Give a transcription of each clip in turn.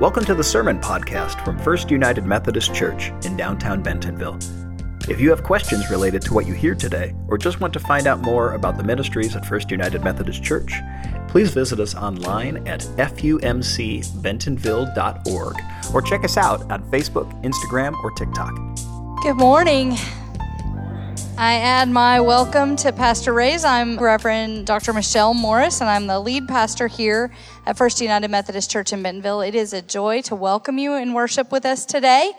Welcome to the Sermon Podcast from First United Methodist Church in downtown Bentonville. If you have questions related to what you hear today, or just want to find out more about the ministries at First United Methodist Church, please visit us online at fumcbentonville.org or check us out on Facebook, Instagram, or TikTok. Good morning. I add my welcome to Pastor Ray's. I'm Reverend Dr. Michelle Morris, and I'm the lead pastor here at First United Methodist Church in Bentonville. It is a joy to welcome you in worship with us today.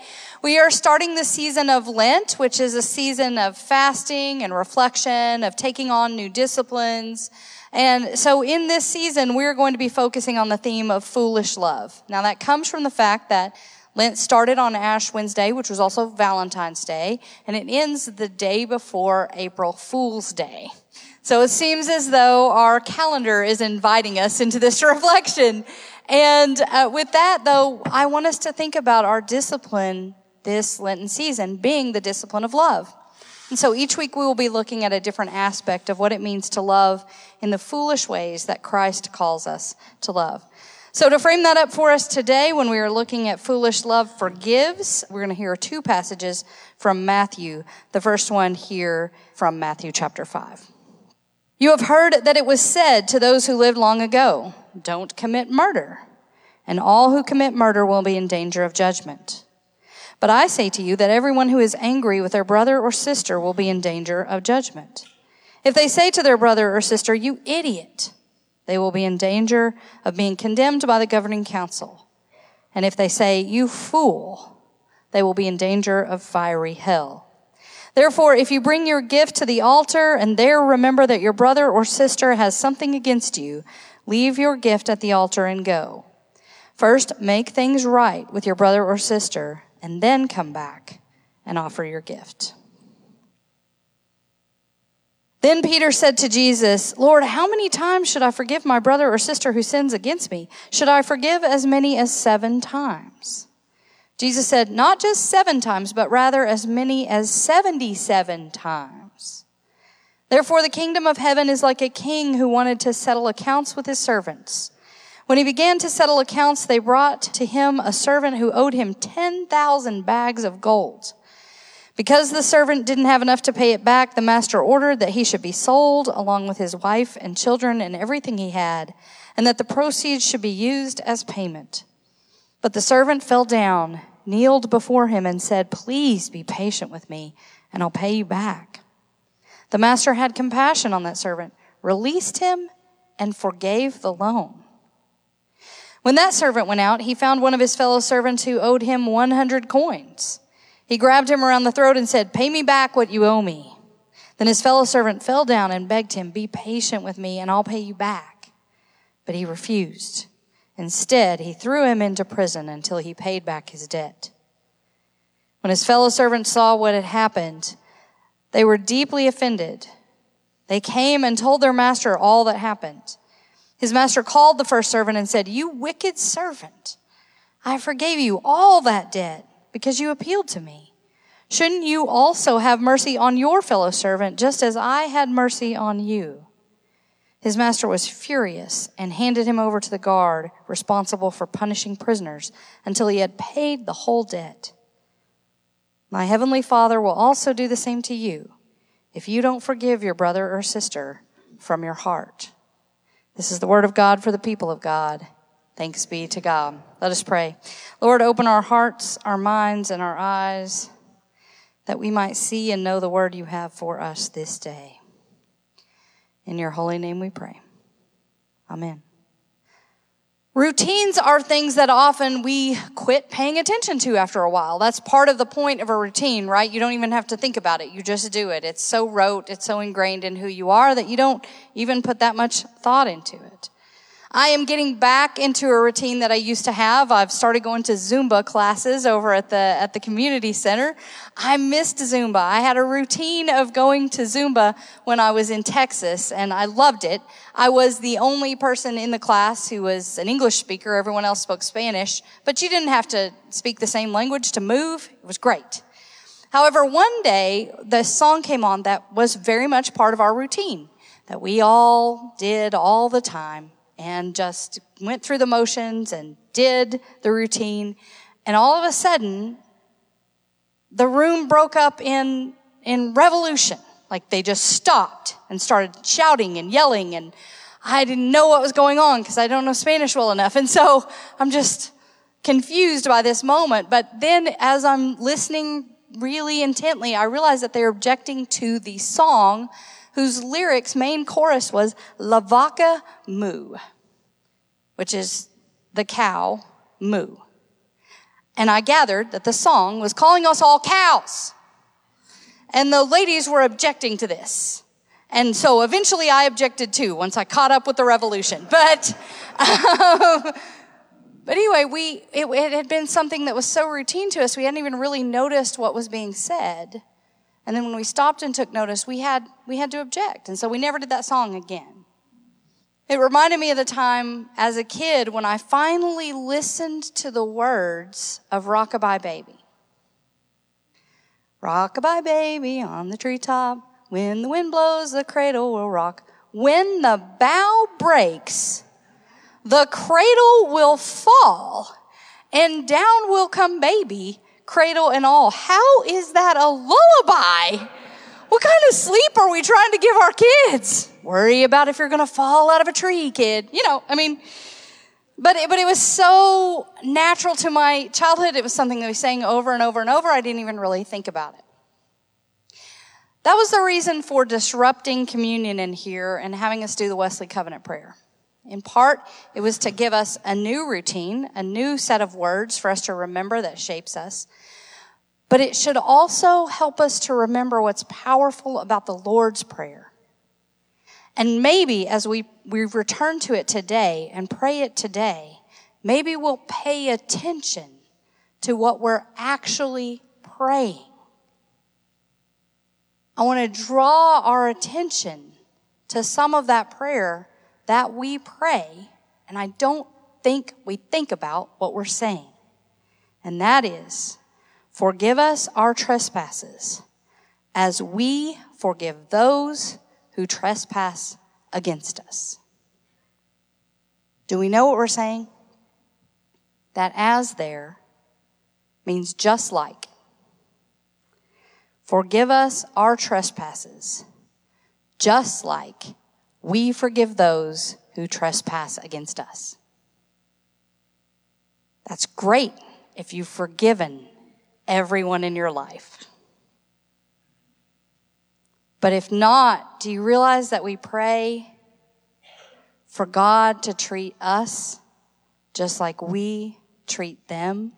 We are starting the season of Lent, which is a season of fasting and reflection, of taking on new disciplines. And so in this season, we're going to be focusing on the theme of foolish love. Now that comes from the fact that Lent started on Ash Wednesday, which was also Valentine's Day, and it ends the day before April Fool's Day. So it seems as though our calendar is inviting us into this reflection. And uh, with that, though, I want us to think about our discipline this Lenten season being the discipline of love. And so each week we will be looking at a different aspect of what it means to love in the foolish ways that Christ calls us to love. So to frame that up for us today, when we are looking at foolish love forgives, we're going to hear two passages from Matthew. The first one here from Matthew chapter 5. You have heard that it was said to those who lived long ago, don't commit murder, and all who commit murder will be in danger of judgment. But I say to you that everyone who is angry with their brother or sister will be in danger of judgment. If they say to their brother or sister, you idiot, they will be in danger of being condemned by the governing council. And if they say, you fool, they will be in danger of fiery hell. Therefore, if you bring your gift to the altar and there remember that your brother or sister has something against you, leave your gift at the altar and go. First, make things right with your brother or sister, and then come back and offer your gift. Then Peter said to Jesus, Lord, how many times should I forgive my brother or sister who sins against me? Should I forgive as many as seven times? Jesus said, Not just seven times, but rather as many as 77 times. Therefore, the kingdom of heaven is like a king who wanted to settle accounts with his servants. When he began to settle accounts, they brought to him a servant who owed him 10,000 bags of gold. Because the servant didn't have enough to pay it back, the master ordered that he should be sold along with his wife and children and everything he had, and that the proceeds should be used as payment. But the servant fell down, kneeled before him, and said, Please be patient with me, and I'll pay you back. The master had compassion on that servant, released him, and forgave the loan. When that servant went out, he found one of his fellow servants who owed him 100 coins. He grabbed him around the throat and said, Pay me back what you owe me. Then his fellow servant fell down and begged him, Be patient with me and I'll pay you back. But he refused. Instead, he threw him into prison until he paid back his debt. When his fellow servants saw what had happened, they were deeply offended. They came and told their master all that happened. His master called the first servant and said, You wicked servant, I forgave you all that debt because you appealed to me. Shouldn't you also have mercy on your fellow servant just as I had mercy on you? His master was furious and handed him over to the guard responsible for punishing prisoners until he had paid the whole debt. My heavenly Father will also do the same to you if you don't forgive your brother or sister from your heart. This is the word of God for the people of God. Thanks be to God. Let us pray. Lord, open our hearts, our minds, and our eyes that we might see and know the word you have for us this day. In your holy name we pray. Amen. Routines are things that often we quit paying attention to after a while. That's part of the point of a routine, right? You don't even have to think about it. You just do it. It's so rote, it's so ingrained in who you are that you don't even put that much thought into it. I am getting back into a routine that I used to have. I've started going to Zumba classes over at the, at the community center. I missed Zumba. I had a routine of going to Zumba when I was in Texas and I loved it. I was the only person in the class who was an English speaker. Everyone else spoke Spanish, but you didn't have to speak the same language to move. It was great. However, one day the song came on that was very much part of our routine that we all did all the time and just went through the motions and did the routine. And all of a sudden, the room broke up in, in revolution. Like they just stopped and started shouting and yelling and I didn't know what was going on because I don't know Spanish well enough. And so I'm just confused by this moment. But then as I'm listening really intently, I realize that they're objecting to the song whose lyrics, main chorus was La Vaca Moo, which is the cow moo. And I gathered that the song was calling us all cows. And the ladies were objecting to this. And so eventually I objected too once I caught up with the revolution. But, um, but anyway, we, it, it had been something that was so routine to us, we hadn't even really noticed what was being said. And then when we stopped and took notice, we had, we had to object. And so we never did that song again. It reminded me of the time as a kid when I finally listened to the words of Rockabye Baby. Rockabye baby on the treetop. When the wind blows, the cradle will rock. When the bough breaks, the cradle will fall and down will come baby, cradle and all. How is that a lullaby? What kind of sleep are we trying to give our kids? Worry about if you're going to fall out of a tree, kid. You know, I mean, but it, but it was so natural to my childhood. It was something that we sang over and over and over. I didn't even really think about it. That was the reason for disrupting communion in here and having us do the Wesley Covenant prayer. In part, it was to give us a new routine, a new set of words for us to remember that shapes us. But it should also help us to remember what's powerful about the Lord's Prayer. And maybe as we, we return to it today and pray it today, maybe we'll pay attention to what we're actually praying. I want to draw our attention to some of that prayer that we pray, and I don't think we think about what we're saying. And that is, Forgive us our trespasses as we forgive those who trespass against us. Do we know what we're saying? That as there means just like. Forgive us our trespasses, just like we forgive those who trespass against us. That's great if you've forgiven everyone in your life. But if not, do you realize that we pray for God to treat us just like we treat them?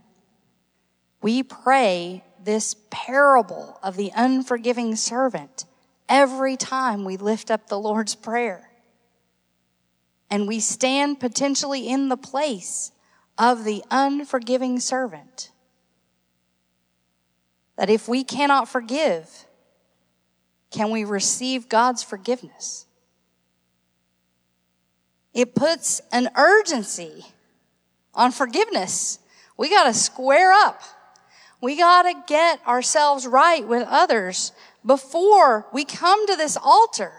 We pray this parable of the unforgiving servant every time we lift up the Lord's Prayer. And we stand potentially in the place of the unforgiving servant that if we cannot forgive, can we receive God's forgiveness? It puts an urgency on forgiveness. We got to square up. We got to get ourselves right with others before we come to this altar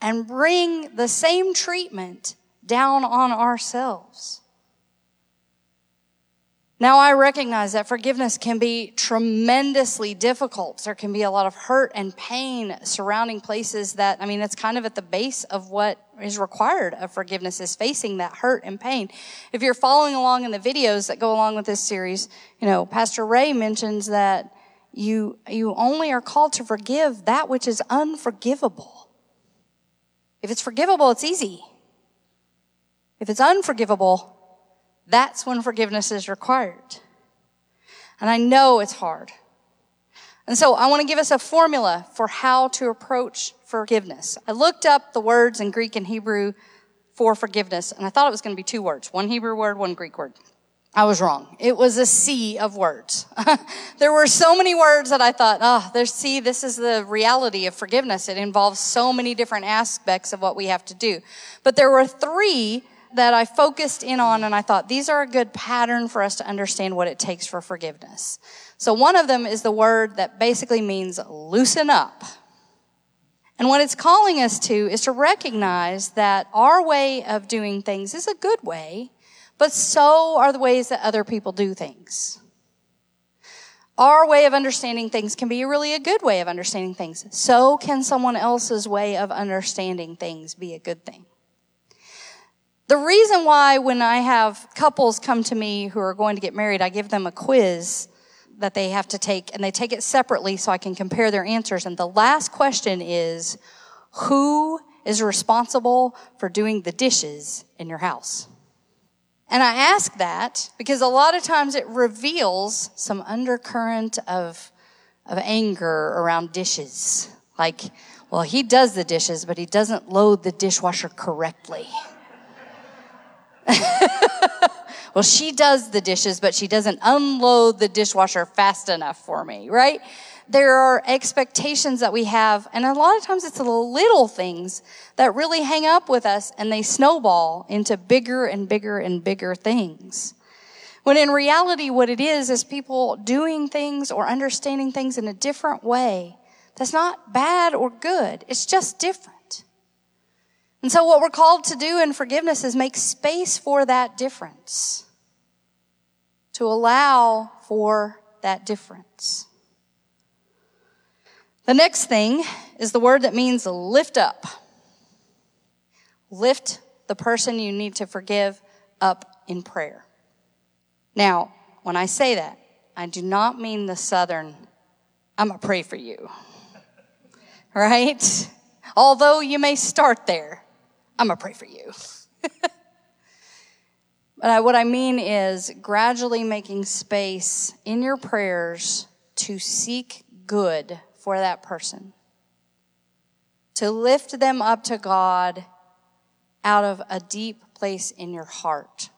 and bring the same treatment down on ourselves. Now, I recognize that forgiveness can be tremendously difficult. There can be a lot of hurt and pain surrounding places that, I mean, it's kind of at the base of what is required of forgiveness is facing that hurt and pain. If you're following along in the videos that go along with this series, you know, Pastor Ray mentions that you, you only are called to forgive that which is unforgivable. If it's forgivable, it's easy. If it's unforgivable, that's when forgiveness is required. And I know it's hard. And so I want to give us a formula for how to approach forgiveness. I looked up the words in Greek and Hebrew for forgiveness, and I thought it was going to be two words one Hebrew word, one Greek word. I was wrong. It was a sea of words. there were so many words that I thought, oh, there's, see, this is the reality of forgiveness. It involves so many different aspects of what we have to do. But there were three that I focused in on and I thought these are a good pattern for us to understand what it takes for forgiveness. So one of them is the word that basically means loosen up. And what it's calling us to is to recognize that our way of doing things is a good way, but so are the ways that other people do things. Our way of understanding things can be really a good way of understanding things. So can someone else's way of understanding things be a good thing. The reason why when I have couples come to me who are going to get married, I give them a quiz that they have to take and they take it separately so I can compare their answers. And the last question is, who is responsible for doing the dishes in your house? And I ask that because a lot of times it reveals some undercurrent of, of anger around dishes. Like, well, he does the dishes, but he doesn't load the dishwasher correctly. well, she does the dishes, but she doesn't unload the dishwasher fast enough for me, right? there are expectations that we have, and a lot of times it's the little things that really hang up with us and they snowball into bigger and bigger and bigger things. When in reality, what it is, is people doing things or understanding things in a different way. That's not bad or good. It's just different. And so what we're called to do in forgiveness is make space for that difference. To allow for that difference. The next thing is the word that means lift up. Lift the person you need to forgive up in prayer. Now, when I say that, I do not mean the southern, I'm going to pray for you. Right? Although you may start there, I'm going to pray for you. but I, what I mean is gradually making space in your prayers to seek good for that person. To lift them up to God out of a deep place in your heart.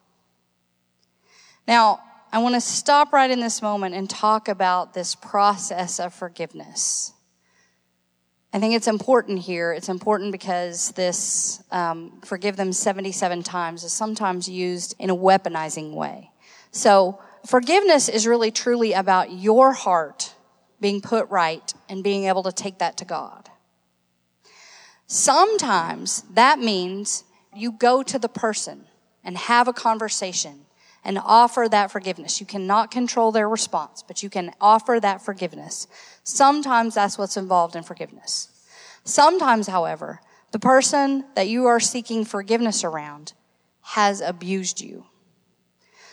Now, I want to stop right in this moment and talk about this process of forgiveness. I think it's important here. It's important because this um, forgive them 77 times is sometimes used in a weaponizing way. So, forgiveness is really truly about your heart being put right and being able to take that to God. Sometimes that means you go to the person and have a conversation and offer that forgiveness. You cannot control their response, but you can offer that forgiveness. Sometimes that's what's involved in forgiveness. Sometimes, however, the person that you are seeking forgiveness around has abused you.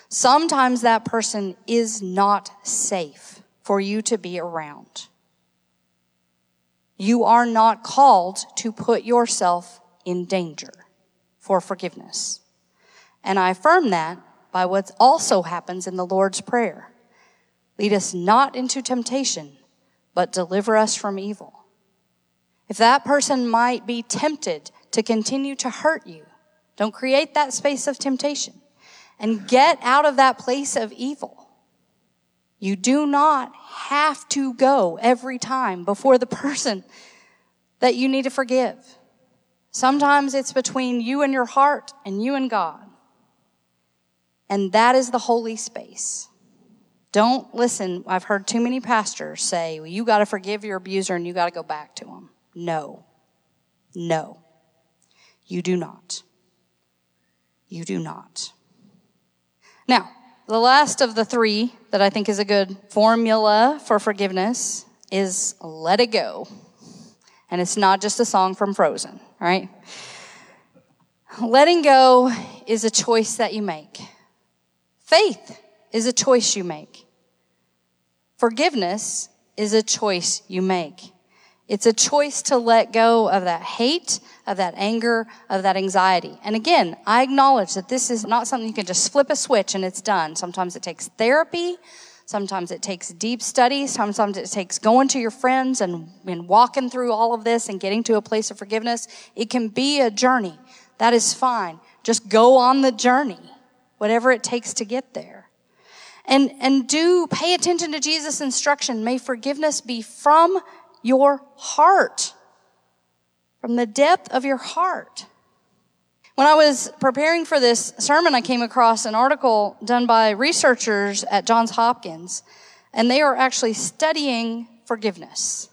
Sometimes that person is not safe for you to be around. You are not called to put yourself in danger for forgiveness. And I affirm that by what also happens in the Lord's Prayer. Lead us not into temptation, but deliver us from evil. If that person might be tempted to continue to hurt you, don't create that space of temptation and get out of that place of evil. You do not have to go every time before the person that you need to forgive. Sometimes it's between you and your heart and you and God. And that is the holy space. Don't listen. I've heard too many pastors say, well, you got to forgive your abuser and you got to go back to him. No. No. You do not. You do not. Now, the last of the three that I think is a good formula for forgiveness is let it go. And it's not just a song from Frozen, right? Letting go is a choice that you make. Faith is a choice you make. Forgiveness is a choice you make. It's a choice to let go of that hate, of that anger, of that anxiety. And again, I acknowledge that this is not something you can just flip a switch and it's done. Sometimes it takes therapy. Sometimes it takes deep study. Sometimes it takes going to your friends and, and walking through all of this and getting to a place of forgiveness. It can be a journey. That is fine. Just go on the journey, whatever it takes to get there. And, and do pay attention to Jesus' instruction. May forgiveness be from your heart, from the depth of your heart. When I was preparing for this sermon, I came across an article done by researchers at Johns Hopkins, and they are actually studying forgiveness.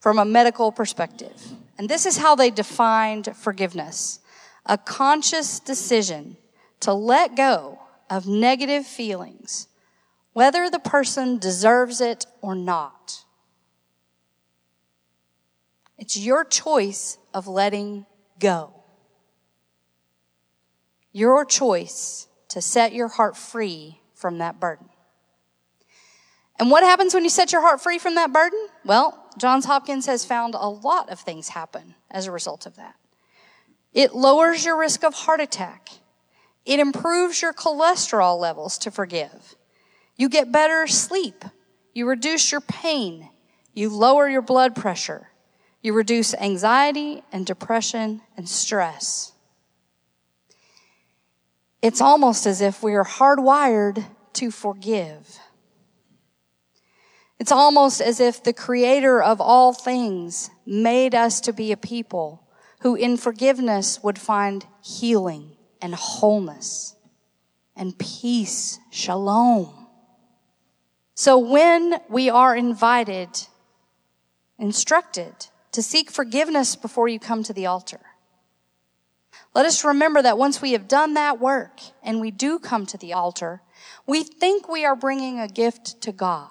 from a medical perspective. And this is how they defined forgiveness a conscious decision to let go of negative feelings, whether the person deserves it or not. It's your choice of letting go. Your choice to set your heart free from that burden. And what happens when you set your heart free from that burden? Well, Johns Hopkins has found a lot of things happen as a result of that. It lowers your risk of heart attack. It improves your cholesterol levels to forgive. You get better sleep. You reduce your pain. You lower your blood pressure. You reduce anxiety and depression and stress. It's almost as if we are hardwired to forgive. It's almost as if the creator of all things made us to be a people who in forgiveness would find healing and wholeness and peace, shalom. So when we are invited, instructed to seek forgiveness before you come to the altar, let us remember that once we have done that work and we do come to the altar, we think we are bringing a gift to God.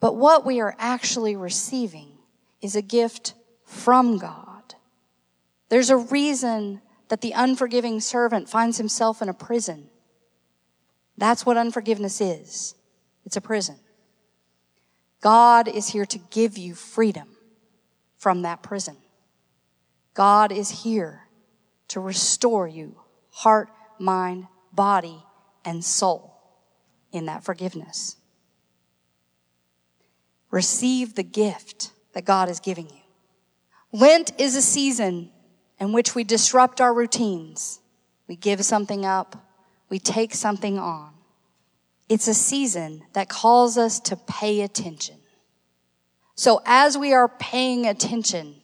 But what we are actually receiving is a gift from God. There's a reason that the unforgiving servant finds himself in a prison. That's what unforgiveness is. It's a prison. God is here to give you freedom from that prison. God is here to restore you, heart, mind, body, and soul in that forgiveness. Receive the gift that God is giving you. Lent is a season in which we disrupt our routines. We give something up. We take something on. It's a season that calls us to pay attention. So as we are paying attention,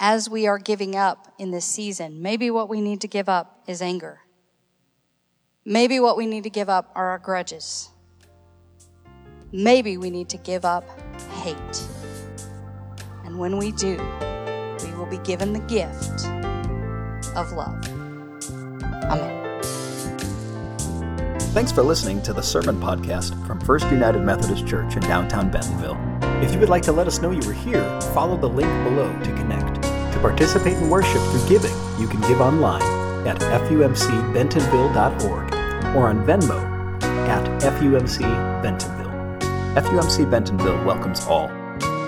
as we are giving up in this season, maybe what we need to give up is anger. Maybe what we need to give up are our grudges. Maybe we need to give up hate. And when we do, be given the gift of love. Amen. Thanks for listening to the Sermon Podcast from First United Methodist Church in downtown Bentonville. If you would like to let us know you were here, follow the link below to connect. To participate in worship through giving, you can give online at fumcbentonville.org or on Venmo at FUMC Bentonville. FUMC Bentonville welcomes all.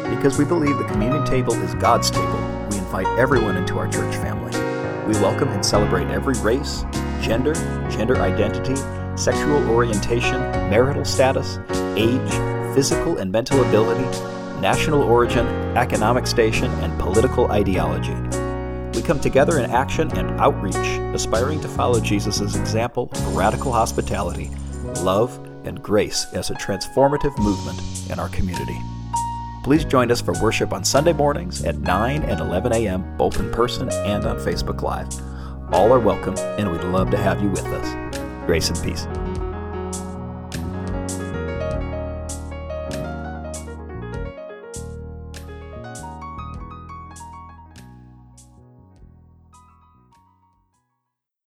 Because we believe the communion table is God's table, invite everyone into our church family. We welcome and celebrate every race, gender, gender identity, sexual orientation, marital status, age, physical and mental ability, national origin, economic station, and political ideology. We come together in action and outreach, aspiring to follow Jesus' example of radical hospitality, love, and grace as a transformative movement in our community. Please join us for worship on Sunday mornings at 9 and 11 a.m., both in person and on Facebook Live. All are welcome, and we'd love to have you with us. Grace and peace.